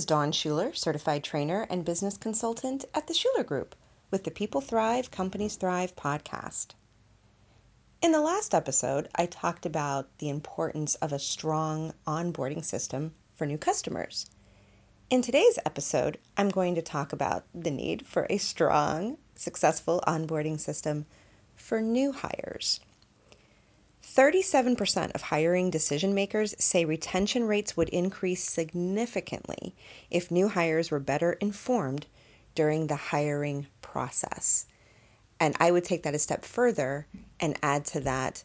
Is Dawn Shuler, certified trainer and business consultant at the Shuler Group with the People Thrive, Companies Thrive podcast. In the last episode, I talked about the importance of a strong onboarding system for new customers. In today's episode, I'm going to talk about the need for a strong, successful onboarding system for new hires. 37% of hiring decision makers say retention rates would increase significantly if new hires were better informed during the hiring process. And I would take that a step further and add to that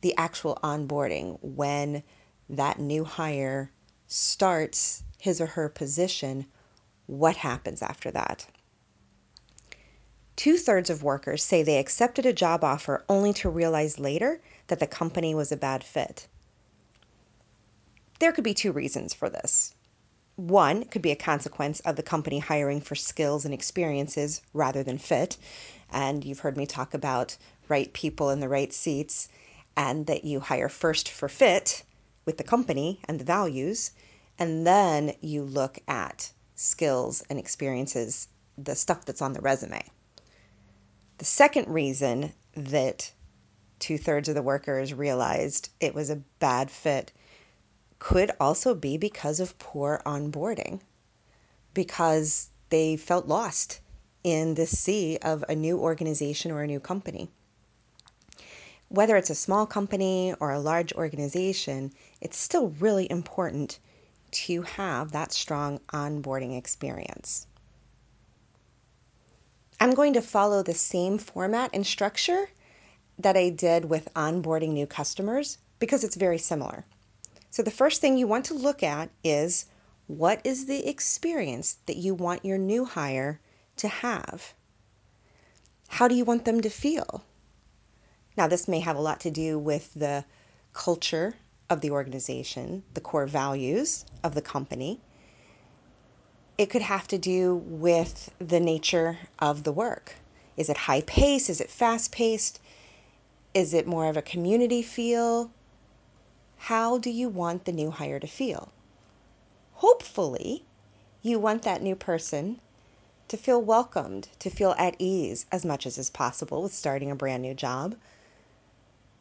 the actual onboarding when that new hire starts his or her position. What happens after that? Two thirds of workers say they accepted a job offer only to realize later that the company was a bad fit. There could be two reasons for this. One could be a consequence of the company hiring for skills and experiences rather than fit. And you've heard me talk about right people in the right seats, and that you hire first for fit with the company and the values, and then you look at skills and experiences, the stuff that's on the resume. The second reason that two thirds of the workers realized it was a bad fit could also be because of poor onboarding, because they felt lost in the sea of a new organization or a new company. Whether it's a small company or a large organization, it's still really important to have that strong onboarding experience. I'm going to follow the same format and structure that I did with onboarding new customers because it's very similar. So, the first thing you want to look at is what is the experience that you want your new hire to have? How do you want them to feel? Now, this may have a lot to do with the culture of the organization, the core values of the company. It could have to do with the nature of the work. Is it high pace? Is it fast paced? Is it more of a community feel? How do you want the new hire to feel? Hopefully, you want that new person to feel welcomed, to feel at ease as much as is possible with starting a brand new job.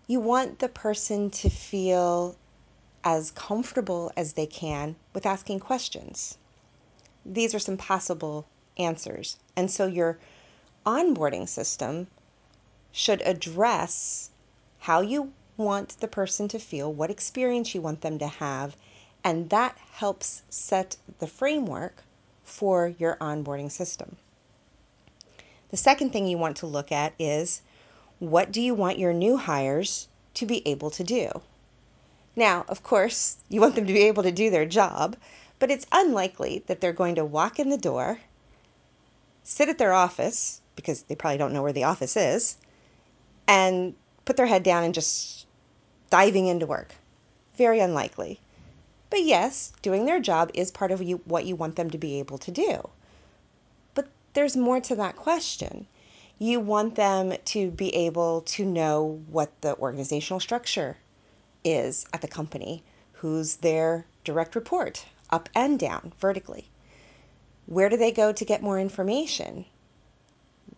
You want the person to feel as comfortable as they can with asking questions. These are some possible answers. And so your onboarding system should address how you want the person to feel, what experience you want them to have, and that helps set the framework for your onboarding system. The second thing you want to look at is what do you want your new hires to be able to do? Now, of course, you want them to be able to do their job, but it's unlikely that they're going to walk in the door, sit at their office, because they probably don't know where the office is, and put their head down and just diving into work. Very unlikely. But yes, doing their job is part of you, what you want them to be able to do. But there's more to that question. You want them to be able to know what the organizational structure is at the company, who's their direct report, up and down, vertically. Where do they go to get more information?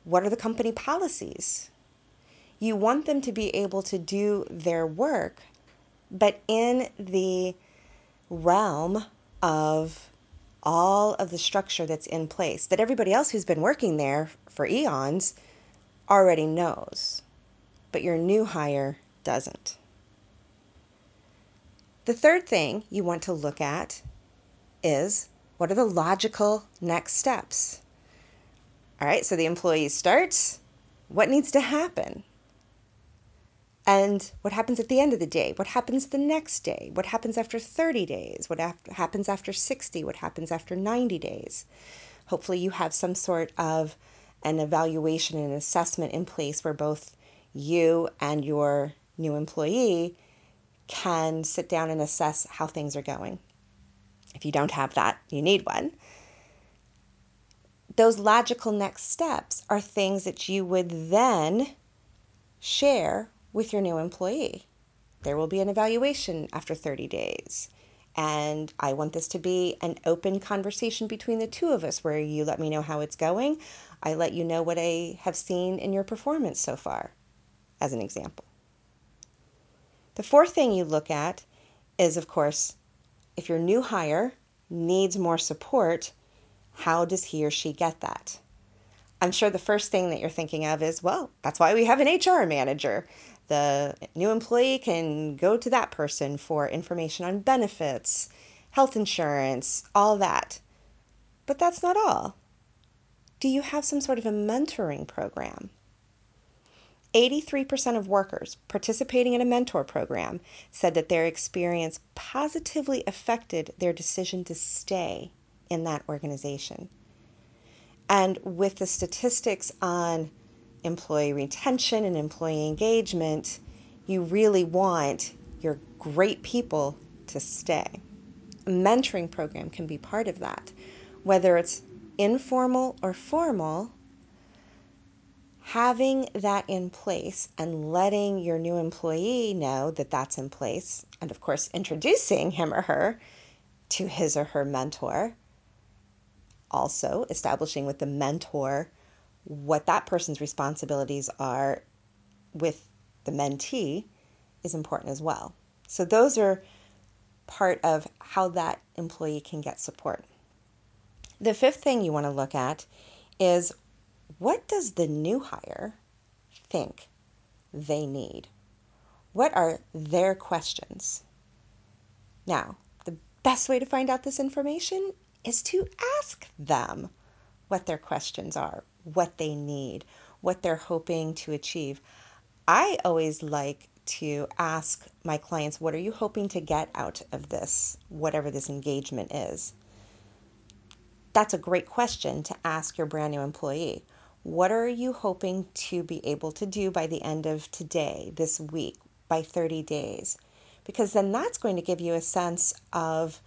What are the company policies? You want them to be able to do their work, but in the realm of all of the structure that's in place that everybody else who's been working there for eons already knows, but your new hire doesn't. The third thing you want to look at is what are the logical next steps? All right, so the employee starts. What needs to happen? And what happens at the end of the day? What happens the next day? What happens after 30 days? What af- happens after 60? What happens after 90 days? Hopefully, you have some sort of an evaluation and assessment in place where both you and your new employee can sit down and assess how things are going. If you don't have that, you need one. Those logical next steps are things that you would then share with your new employee. There will be an evaluation after 30 days. And I want this to be an open conversation between the two of us where you let me know how it's going. I let you know what I have seen in your performance so far, as an example. The fourth thing you look at is, of course, if your new hire needs more support, how does he or she get that? I'm sure the first thing that you're thinking of is, well, that's why we have an HR manager. The new employee can go to that person for information on benefits, health insurance, all that. But that's not all. Do you have some sort of a mentoring program? 83% of workers participating in a mentor program said that their experience positively affected their decision to stay in that organization. And with the statistics on employee retention and employee engagement, you really want your great people to stay. A mentoring program can be part of that, whether it's informal or formal having that in place and letting your new employee know that that's in place, and of course, introducing him or her to his or her mentor. Also, establishing with the mentor what that person's responsibilities are with the mentee is important as well. So, those are part of how that employee can get support. The fifth thing you want to look at is what does the new hire think they need? What are their questions? Now, the best way to find out this information is to ask them what their questions are, what they need, what they're hoping to achieve. I always like to ask my clients, What are you hoping to get out of this, whatever this engagement is? That's a great question to ask your brand new employee. What are you hoping to be able to do by the end of today, this week, by 30 days? Because then that's going to give you a sense of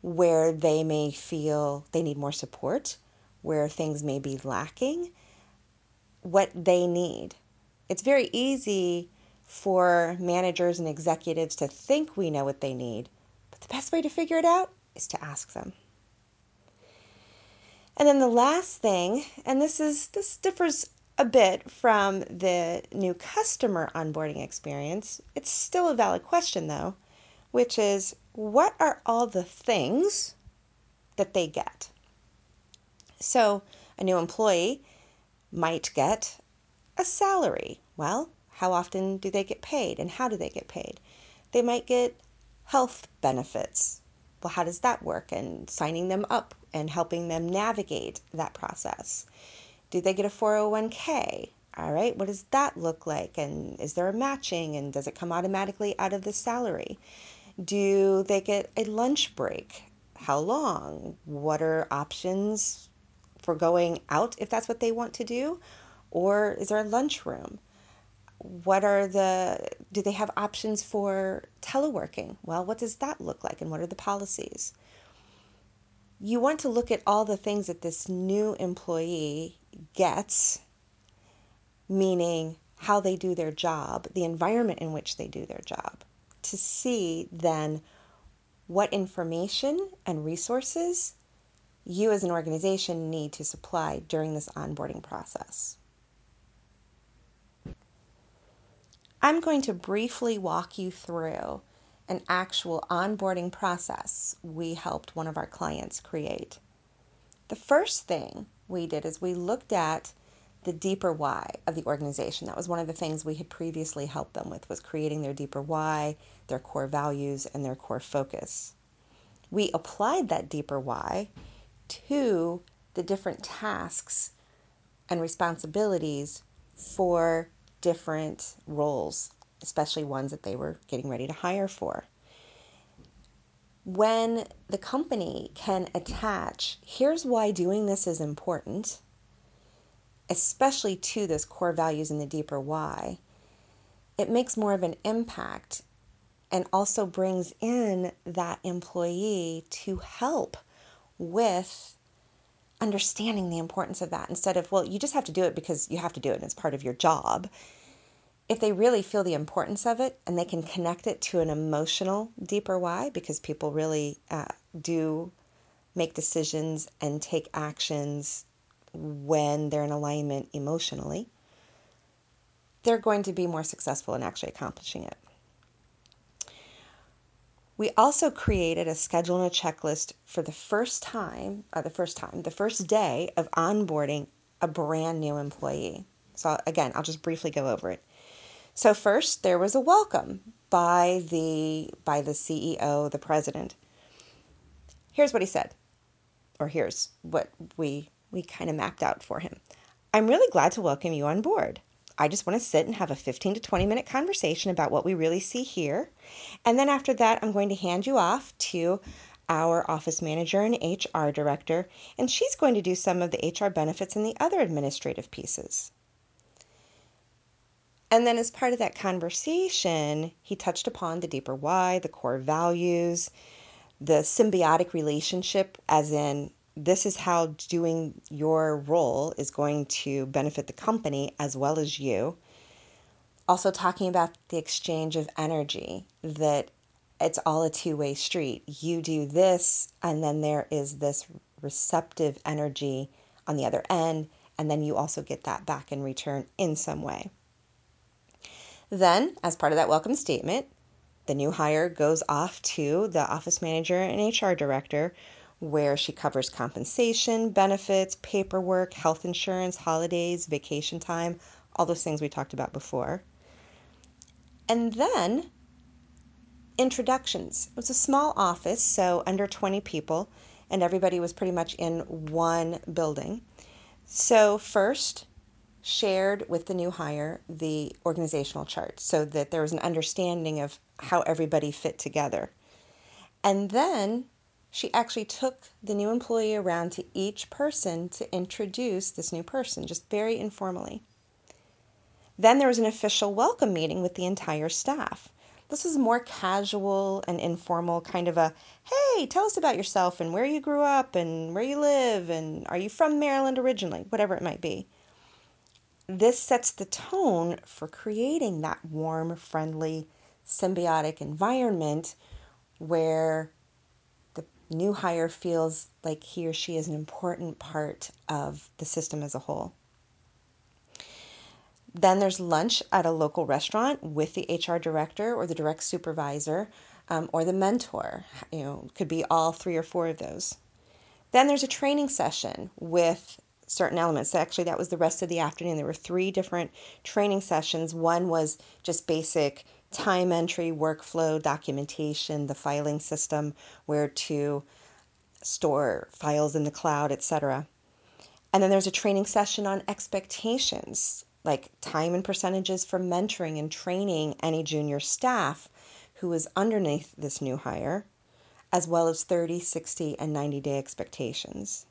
where they may feel they need more support, where things may be lacking, what they need. It's very easy for managers and executives to think we know what they need, but the best way to figure it out is to ask them. And then the last thing, and this is this differs a bit from the new customer onboarding experience. It's still a valid question though, which is what are all the things that they get? So, a new employee might get a salary. Well, how often do they get paid and how do they get paid? They might get health benefits. Well, how does that work? And signing them up and helping them navigate that process. Do they get a 401k? All right, what does that look like? And is there a matching? And does it come automatically out of the salary? Do they get a lunch break? How long? What are options for going out if that's what they want to do? Or is there a lunchroom? What are the, do they have options for teleworking? Well, what does that look like and what are the policies? you want to look at all the things that this new employee gets, meaning how they do their job, the environment in which they do their job, to see then what information and resources you as an organization need to supply during this onboarding process. I'm going to briefly walk you through an actual onboarding process we helped one of our clients create. The first thing we did is we looked at the deeper why of the organization. That was one of the things we had previously helped them with was creating their deeper why, their core values and their core focus. We applied that deeper why to the different tasks and responsibilities for different roles especially ones that they were getting ready to hire for. When the company can attach, here's why doing this is important, especially to those core values and the deeper why, it makes more of an impact and also brings in that employee to help with understanding the importance of that instead of, well, you just have to do it because you have to do it and it's part of your job if they really feel the importance of it and they can connect it to an emotional deeper why, because people really uh, do make decisions and take actions when they're in alignment emotionally, they're going to be more successful in actually accomplishing it. We also created a schedule and a checklist for the first time, uh, the first time, the first day of onboarding a brand new employee. So again, I'll just briefly go over it. So first, there was a welcome by the by the CEO, the president. Here's what he said, or here's what we we kind of mapped out for him. I'm really glad to welcome you on board. I just want to sit and have a 15 to 20 minute conversation about what we really see here. And then after that, I'm going to hand you off to our office manager and HR director, and she's going to do some of the HR benefits and the other administrative pieces. And then, as part of that conversation, he touched upon the deeper why, the core values, the symbiotic relationship, as in this is how doing your role is going to benefit the company as well as you. Also, talking about the exchange of energy, that it's all a two way street. You do this, and then there is this receptive energy on the other end, and then you also get that back in return in some way. Then, as part of that welcome statement, the new hire goes off to the office manager and HR director where she covers compensation, benefits, paperwork, health insurance, holidays, vacation time, all those things we talked about before. And then introductions. It was a small office, so under 20 people, and everybody was pretty much in one building. So, first, shared with the new hire the organizational chart so that there was an understanding of how everybody fit together. And then she actually took the new employee around to each person to introduce this new person, just very informally. Then there was an official welcome meeting with the entire staff. This was more casual and informal, kind of a hey, tell us about yourself and where you grew up and where you live and are you from Maryland originally, whatever it might be. This sets the tone for creating that warm, friendly, symbiotic environment where new hire feels like he or she is an important part of the system as a whole. Then there's lunch at a local restaurant with the HR director or the direct supervisor um, or the mentor. You know, could be all three or four of those. Then there's a training session with certain elements. Actually, that was the rest of the afternoon. There were three different training sessions. One was just basic time entry, workflow, documentation, the filing system, where to store files in the cloud, etc. And then there's a training session on expectations, like time and percentages for mentoring and training any junior staff who is underneath this new hire, as well as 30, 60, and 90 day expectations.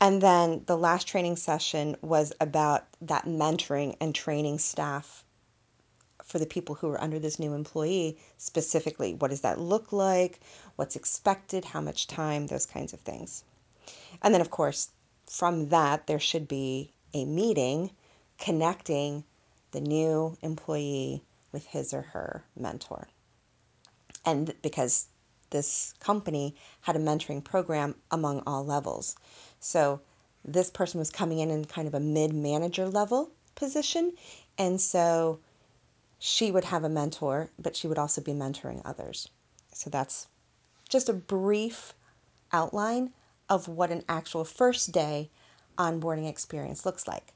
And then the last training session was about that mentoring and training staff for the people who are under this new employee specifically. What does that look like? What's expected? How much time? Those kinds of things. And then, of course, from that, there should be a meeting connecting the new employee with his or her mentor. And because this company had a mentoring program among all levels. So this person was coming in in kind of a mid manager level position. And so she would have a mentor, but she would also be mentoring others. So that's just a brief outline of what an actual first day onboarding experience looks like.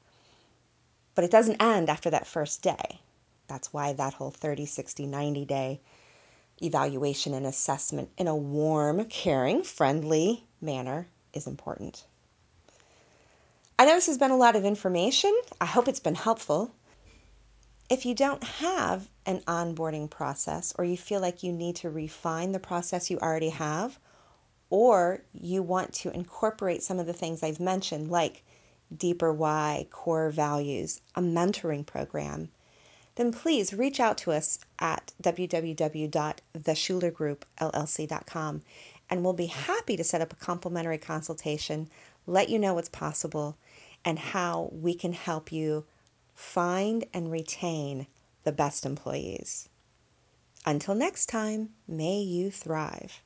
But it doesn't end after that first day. That's why that whole 30, 60, 90 day evaluation and assessment in a warm, caring, friendly manner is important. I know this has been a lot of information. I hope it's been helpful. If you don't have an onboarding process or you feel like you need to refine the process you already have, or you want to incorporate some of the things I've mentioned, like deeper why, core values, a mentoring program, then please reach out to us at www.theshulergroupllc.com and we'll be happy to set up a complimentary consultation, let you know what's possible, and how we can help you find and retain the best employees. Until next time, may you thrive.